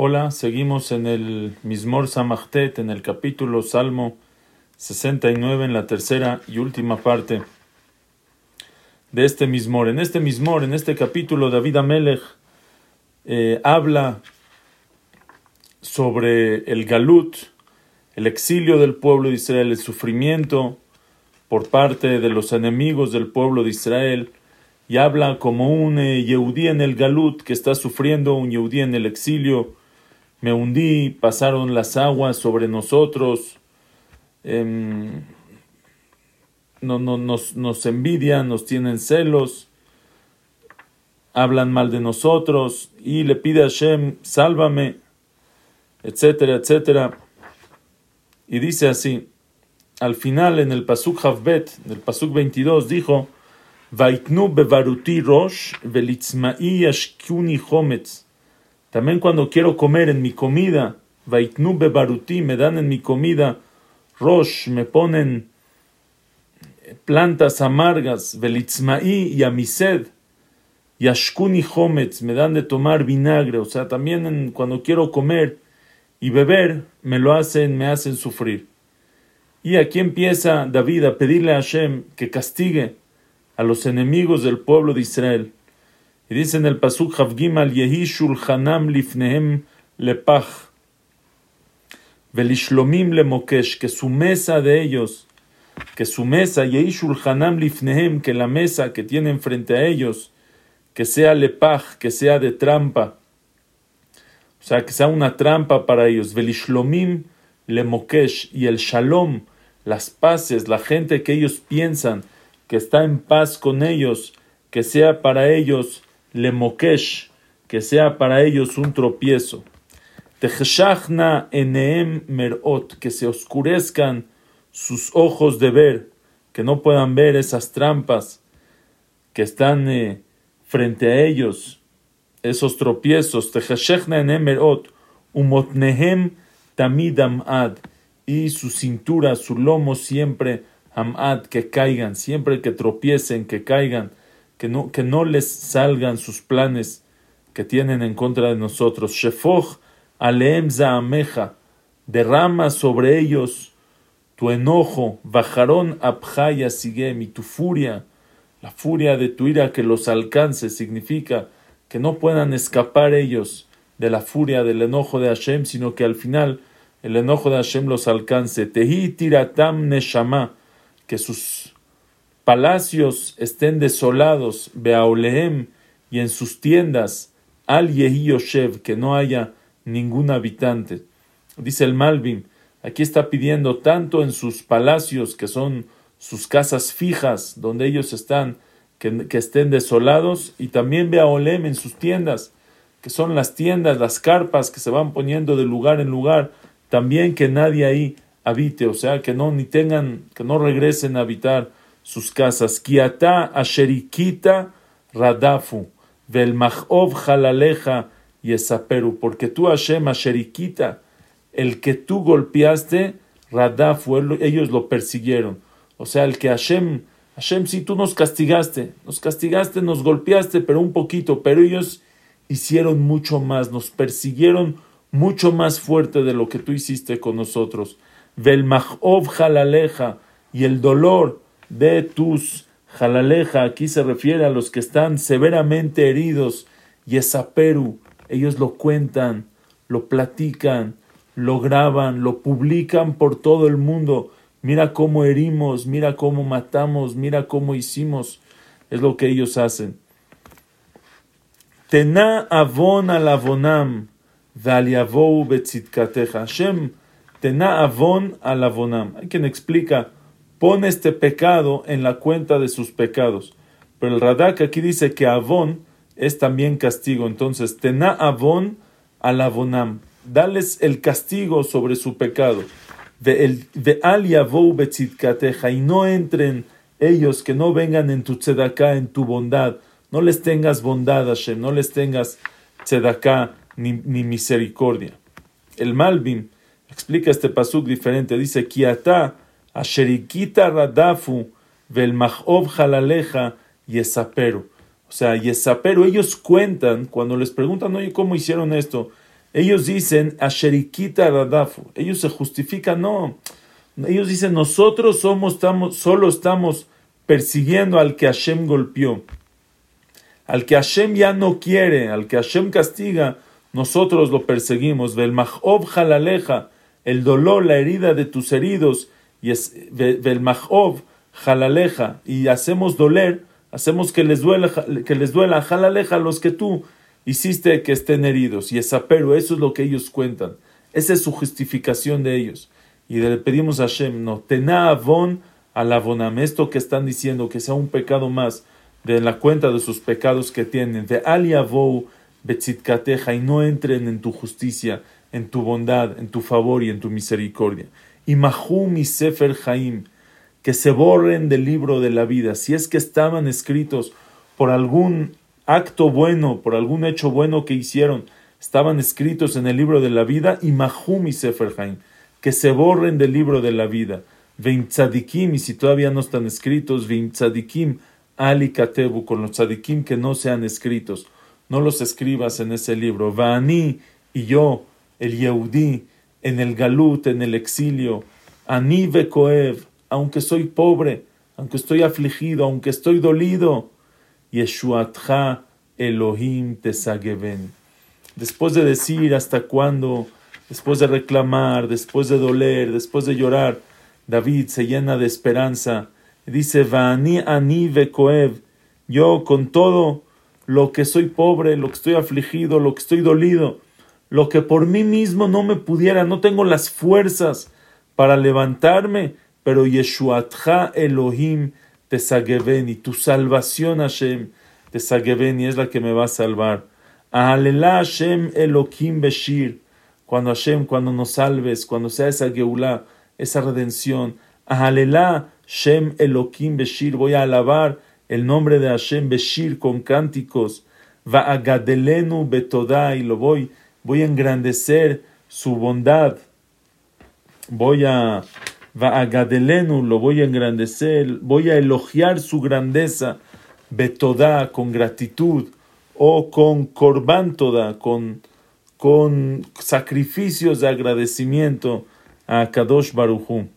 Hola, seguimos en el Mismor Samachtet, en el capítulo Salmo 69, en la tercera y última parte de este Mismor. En este Mismor, en este capítulo, David Amelech eh, habla sobre el Galut, el exilio del pueblo de Israel, el sufrimiento por parte de los enemigos del pueblo de Israel, y habla como un eh, Yehudí en el Galut que está sufriendo, un Yehudí en el exilio, me hundí, pasaron las aguas sobre nosotros, em, no, no, nos, nos envidian, nos tienen celos, hablan mal de nosotros y le pide a Hashem, sálvame, etcétera, etcétera. Y dice así, al final en el Pasuk Havbet, en el Pasuk 22, dijo, Vaitnu bevaruti rosh velitzma'i ashkuni chometz. También cuando quiero comer en mi comida, Vaitnu baruti, me dan en mi comida, Rosh, me ponen plantas amargas, Velitzmaí y Amised, Yashkuni Hometz, me dan de tomar vinagre, o sea, también cuando quiero comer y beber, me lo hacen, me hacen sufrir. Y aquí empieza David a pedirle a Hashem que castigue a los enemigos del pueblo de Israel. Y dice en el Pasuk Havgimal Yehi Shulchanam Lifnehem Lepach Velishlomim Lemokesh, que su mesa de ellos, que su mesa Yehi Shulchanam Lifnehem, que la mesa que tienen frente a ellos, que sea Lepach, que sea de trampa, o sea, que sea una trampa para ellos. Lemokesh y el Shalom, las paces, la gente que ellos piensan que está en paz con ellos, que sea para ellos le que sea para ellos un tropiezo. Eneem merot, que se oscurezcan sus ojos de ver, que no puedan ver esas trampas que están eh, frente a ellos, esos tropiezos. Techshachna eneem merot, umotnehem tamid amad, y su cintura, su lomo siempre amad, que caigan, siempre que tropiecen, que caigan que no, que no les salgan sus planes que tienen en contra de nosotros. Shefoch aleem ameja, derrama sobre ellos tu enojo, bajarón abjaya sigem, y tu furia, la furia de tu ira que los alcance, significa que no puedan escapar ellos de la furia del enojo de Hashem, sino que al final el enojo de Hashem los alcance. Tehi tiratam neshama, que sus palacios estén desolados, Beaolehem, y en sus tiendas, Al Yehi Yoshev, que no haya ningún habitante. Dice el Malvin, aquí está pidiendo tanto en sus palacios, que son sus casas fijas, donde ellos están, que, estén desolados, y también Beaolem en sus tiendas, que son las tiendas, las carpas que se van poniendo de lugar en lugar, también que nadie ahí habite, o sea, que no ni tengan, que no regresen a habitar sus casas. Asherikita radafu, vel machov jalaleja yesaperu, porque tú Hashem asherikita, el que tú golpeaste, radafu, ellos lo persiguieron. O sea, el que Hashem, Hashem, si tú nos castigaste, nos castigaste, nos golpeaste, pero un poquito, pero ellos hicieron mucho más, nos persiguieron mucho más fuerte de lo que tú hiciste con nosotros. Vel machov jalaleja, y el dolor, de tus jalaleja, aquí se refiere a los que están severamente heridos, y esaperu, ellos lo cuentan, lo platican, lo graban, lo publican por todo el mundo. Mira cómo herimos, mira cómo matamos, mira cómo hicimos. Es lo que ellos hacen. Tena avon al avonam. Hashem, tena avon al avonam. Hay quien explica pone este pecado en la cuenta de sus pecados. Pero el Radak aquí dice que Avon es también castigo. Entonces, tena Avon al Avonam. Dales el castigo sobre su pecado. De al betzitkateja. Y no entren ellos que no vengan en tu tzedaká, en tu bondad. No les tengas bondad, Hashem. No les tengas tzedaká ni, ni misericordia. El Malvin explica este pasuk diferente. Dice, Kiata Asherikita Radafu, Velmachov Jalaleja, Yesaperu. O sea, Yesaperu, ellos cuentan, cuando les preguntan, oye, ¿cómo hicieron esto? Ellos dicen, Asherikita Radafu. Ellos se justifican, no. Ellos dicen, nosotros somos, estamos, solo estamos persiguiendo al que Hashem golpeó. Al que Hashem ya no quiere, al que Hashem castiga, nosotros lo perseguimos. Vel Mahov Jalaleja, el dolor, la herida de tus heridos, y es Vel Mahov Jalaleja, y hacemos doler, hacemos que les duela, que les duela Jalaleja los que tú hiciste que estén heridos. Y esa pero, eso es lo que ellos cuentan. Esa es su justificación de ellos. Y le pedimos a Hashem, no, tena avon al avonam, esto que están diciendo, que sea un pecado más de la cuenta de sus pecados que tienen, de aliavou betzitkateja, y no entren en tu justicia, en tu bondad, en tu favor y en tu misericordia. Y mahum y sefer jaim, que se borren del libro de la vida, si es que estaban escritos por algún acto bueno, por algún hecho bueno que hicieron, estaban escritos en el libro de la vida, y mahum y sefer jaim, que se borren del libro de la vida. Vein tzadikim, y si todavía no están escritos, vein tzadikim ali katebu, con los tzadikim que no sean escritos, no los escribas en ese libro. Vaani y yo, el Yehudi, en el galut, en el exilio, ani vekoev, aunque soy pobre, aunque estoy afligido, aunque estoy dolido, Yeshuatcha Elohim tesageven. Después de decir hasta cuándo, después de reclamar, después de doler, después de llorar, David se llena de esperanza dice, Vani ani vekoev, yo con todo lo que soy pobre, lo que estoy afligido, lo que estoy dolido, lo que por mí mismo no me pudiera, no tengo las fuerzas para levantarme, pero Yeshuatcha Elohim te y tu salvación Hashem te y es la que me va a salvar. Ahalela Hashem Elohim Beshir, cuando Hashem, cuando nos salves, cuando sea esa Geulah, esa redención. Ahalela Shem Elohim Beshir, voy a alabar el nombre de Hashem Beshir con cánticos. Va a Gadelenu Betodá y lo voy, voy a engrandecer su bondad. Voy a va a Gadelenu, lo voy a engrandecer, voy a elogiar su grandeza. Betodá con gratitud o con korban con, con sacrificios de agradecimiento a Kadosh Baruchu.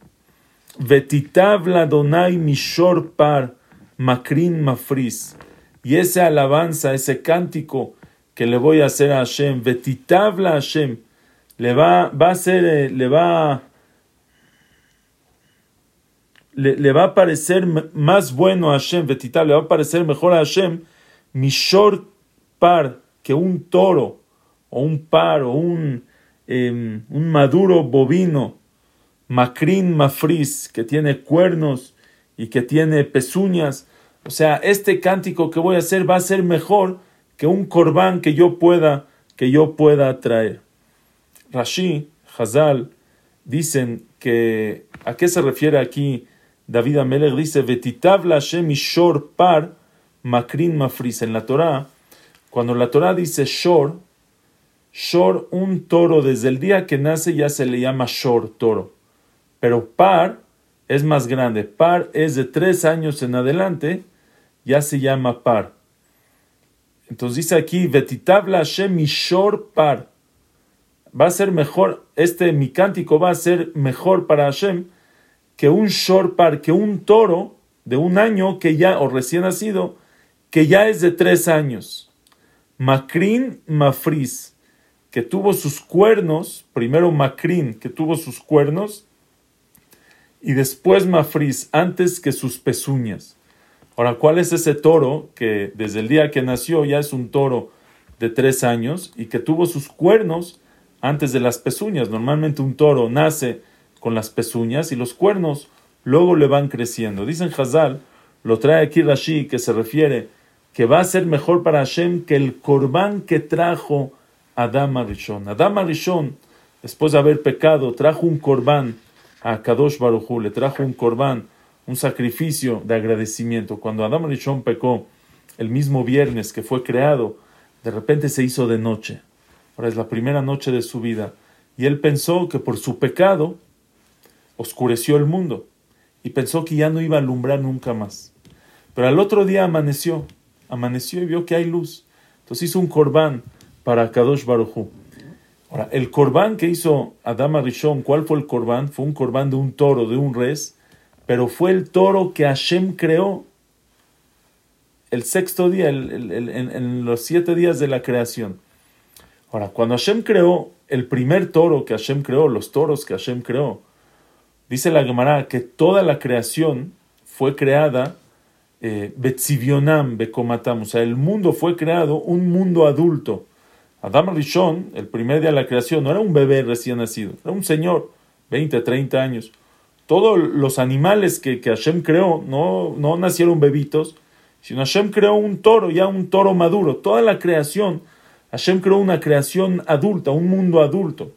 Vetitav Donai Mishor Par Makrin Mafris. Y esa alabanza, ese cántico que le voy a hacer a Hashem, Vetitav la Hashem, le va, va a ser, eh, le va, le, le, va a parecer más bueno a Hashem, Vetitav, le va a parecer mejor a Hashem, Mishor Par, que un toro, o un par, o un, em, un maduro bovino, Macrin Mafris, que tiene cuernos y que tiene pezuñas. O sea, este cántico que voy a hacer va a ser mejor que un corbán que yo pueda, que yo pueda traer. Rashi, Hazal, dicen que, ¿a qué se refiere aquí David Amelech? Dice, Vetitabla Hashem Shor Par Macrin Mafris. En la Torah, cuando la Torah dice Shor, Shor, un toro, desde el día que nace ya se le llama Shor, toro pero par es más grande. Par es de tres años en adelante, ya se llama par. Entonces dice aquí, Vetitabla Hashem Mishor par. Va a ser mejor, este mi cántico va a ser mejor para Hashem que un shor par, que un toro de un año que ya, o recién nacido, que ya es de tres años. Macrin Mafris, que tuvo sus cuernos, primero Macrin, que tuvo sus cuernos, y después Mafris, antes que sus pezuñas. Ahora, ¿cuál es ese toro que desde el día que nació ya es un toro de tres años y que tuvo sus cuernos antes de las pezuñas? Normalmente un toro nace con las pezuñas y los cuernos luego le van creciendo. Dicen Hazal, lo trae aquí Rashi, que se refiere que va a ser mejor para Hashem que el corbán que trajo Adam Arishon. Adam Arishon, después de haber pecado, trajo un corbán a Kadosh Baruchu, le trajo un corbán, un sacrificio de agradecimiento. Cuando Adam Rishon pecó, el mismo viernes que fue creado, de repente se hizo de noche. Ahora es la primera noche de su vida. Y él pensó que por su pecado oscureció el mundo. Y pensó que ya no iba a alumbrar nunca más. Pero al otro día amaneció. Amaneció y vio que hay luz. Entonces hizo un corbán para Kadosh Baruchu. Ahora, el corbán que hizo Adama Rishon, ¿cuál fue el corbán? Fue un corbán de un toro, de un res, pero fue el toro que Hashem creó el sexto día, en, los siete días de la creación. Ahora, cuando Hashem creó el primer toro que Hashem creó, los toros que Hashem creó, dice la Gemara que toda la creación fue creada eh, Bekomatam, o sea, el mundo fue creado, un mundo adulto. Adam Rishon, el primer día de la creación, no era un bebé recién nacido, era un señor, 20, 30 años. Todos los animales que, que Hashem creó no, no nacieron bebitos, sino Hashem creó un toro, ya un toro maduro. Toda la creación, Hashem creó una creación adulta, un mundo adulto.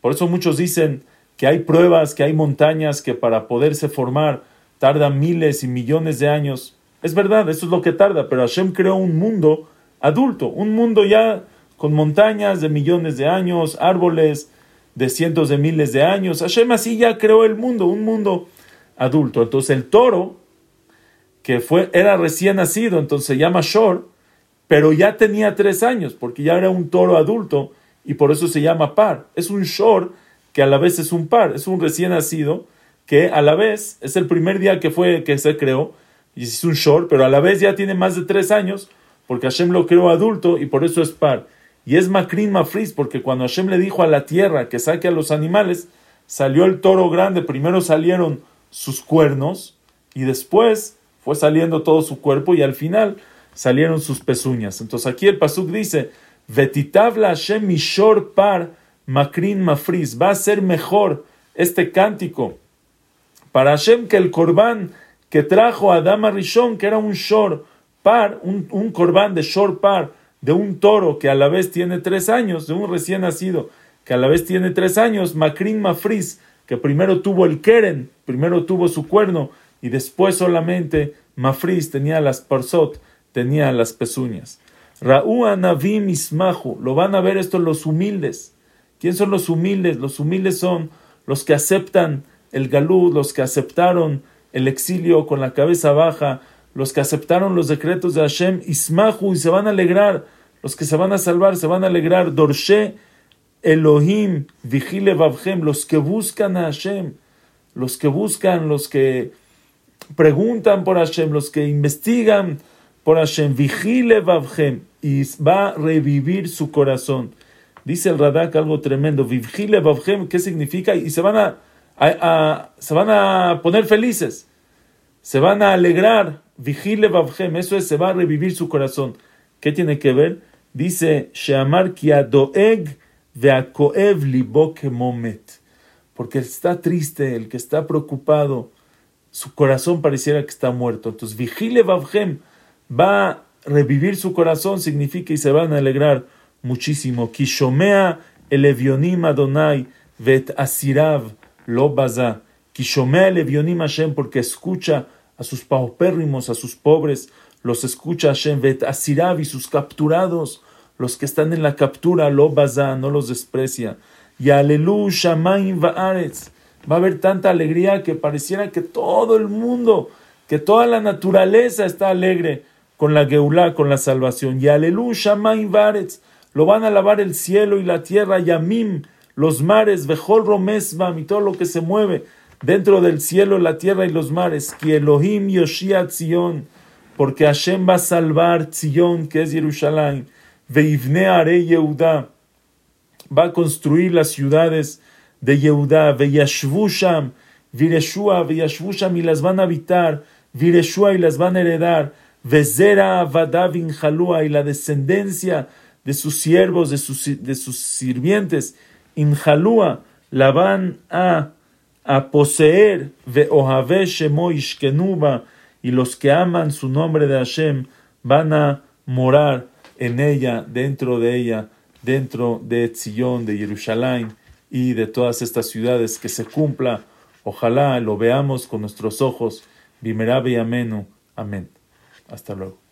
Por eso muchos dicen que hay pruebas, que hay montañas que para poderse formar tardan miles y millones de años. Es verdad, eso es lo que tarda, pero Hashem creó un mundo adulto, un mundo ya con montañas de millones de años, árboles de cientos de miles de años. Hashem así ya creó el mundo, un mundo adulto. Entonces el toro, que fue, era recién nacido, entonces se llama Shor, pero ya tenía tres años, porque ya era un toro adulto y por eso se llama par. Es un Shor que a la vez es un par, es un recién nacido que a la vez es el primer día que fue que se creó y es un Shor, pero a la vez ya tiene más de tres años porque Hashem lo creó adulto y por eso es par. Y es Makrin Mafris, porque cuando Hashem le dijo a la tierra que saque a los animales, salió el toro grande, primero salieron sus cuernos y después fue saliendo todo su cuerpo y al final salieron sus pezuñas. Entonces aquí el Pasuk dice, Vetitabla Hashem Mishor Par Makrin Mafris, va a ser mejor este cántico para Hashem que el corbán que trajo a Dama Rishon, que era un shor par, un, un corbán de shor par, de un toro que a la vez tiene tres años, de un recién nacido que a la vez tiene tres años, Makrin Mafris, que primero tuvo el Keren, primero tuvo su cuerno, y después solamente Mafris tenía las parsot, tenía las pezuñas. Ra'u Anavim Ismahu, lo van a ver esto los humildes. ¿Quién son los humildes? Los humildes son los que aceptan el galud, los que aceptaron el exilio con la cabeza baja, los que aceptaron los decretos de Hashem, Ismahu, y se van a alegrar, los que se van a salvar, se van a alegrar, Dorshe, Elohim, Vigile Babhem, los que buscan a Hashem, los que buscan, los que preguntan por Hashem, los que investigan por Hashem, Vigile Babhem, y va a revivir su corazón. Dice el Radak algo tremendo, Vigile Babhem, ¿qué significa? Y se van a, se van a poner felices, se van a alegrar, Vigile Babhem, eso es, se va a revivir su corazón. ¿Qué tiene que ver? Dice, Sheamar veakoev momet. Porque está triste, el que está preocupado, su corazón pareciera que está muerto. Entonces, Vigile Babhem va a revivir su corazón, significa y se van a alegrar muchísimo. Kishomea el Adonai vet asirav lo baza. Kishomea el Hashem, porque escucha a sus paupérrimos, a sus pobres, los escucha Hashem, vet asirav y sus capturados, los que están en la captura, lo baza, no los desprecia. Y alelu shamaim va'aretz. Va a haber tanta alegría que pareciera que todo el mundo, que toda la naturaleza está alegre con la Geulah, con la salvación. Y alelu shamaim va'aretz. Lo van a lavar el cielo y la tierra, yamim, los mares, vejol romesbam y todo lo que se mueve dentro del cielo, la tierra y los mares, que Elohim Yoshia Tzion, porque Hashem va a salvar Tzion, que es Jerusalén, Veivne Are Yehuda, va a construir las ciudades de Yehuda, Veyashvusham, Vireshua, Veyashvusham, y las van a habitar, Vireshua, y las van a heredar, Vezera Vadavin Jalúa, y la descendencia de sus siervos, de sus, de sus sirvientes, Injalúa, la van a a poseer y los que aman su nombre de Hashem van a morar en ella, dentro de ella, dentro de Tzion, de Jerusalén y de todas estas ciudades, que se cumpla. Ojalá lo veamos con nuestros ojos. Bimerabe y amenu. Amén. Hasta luego.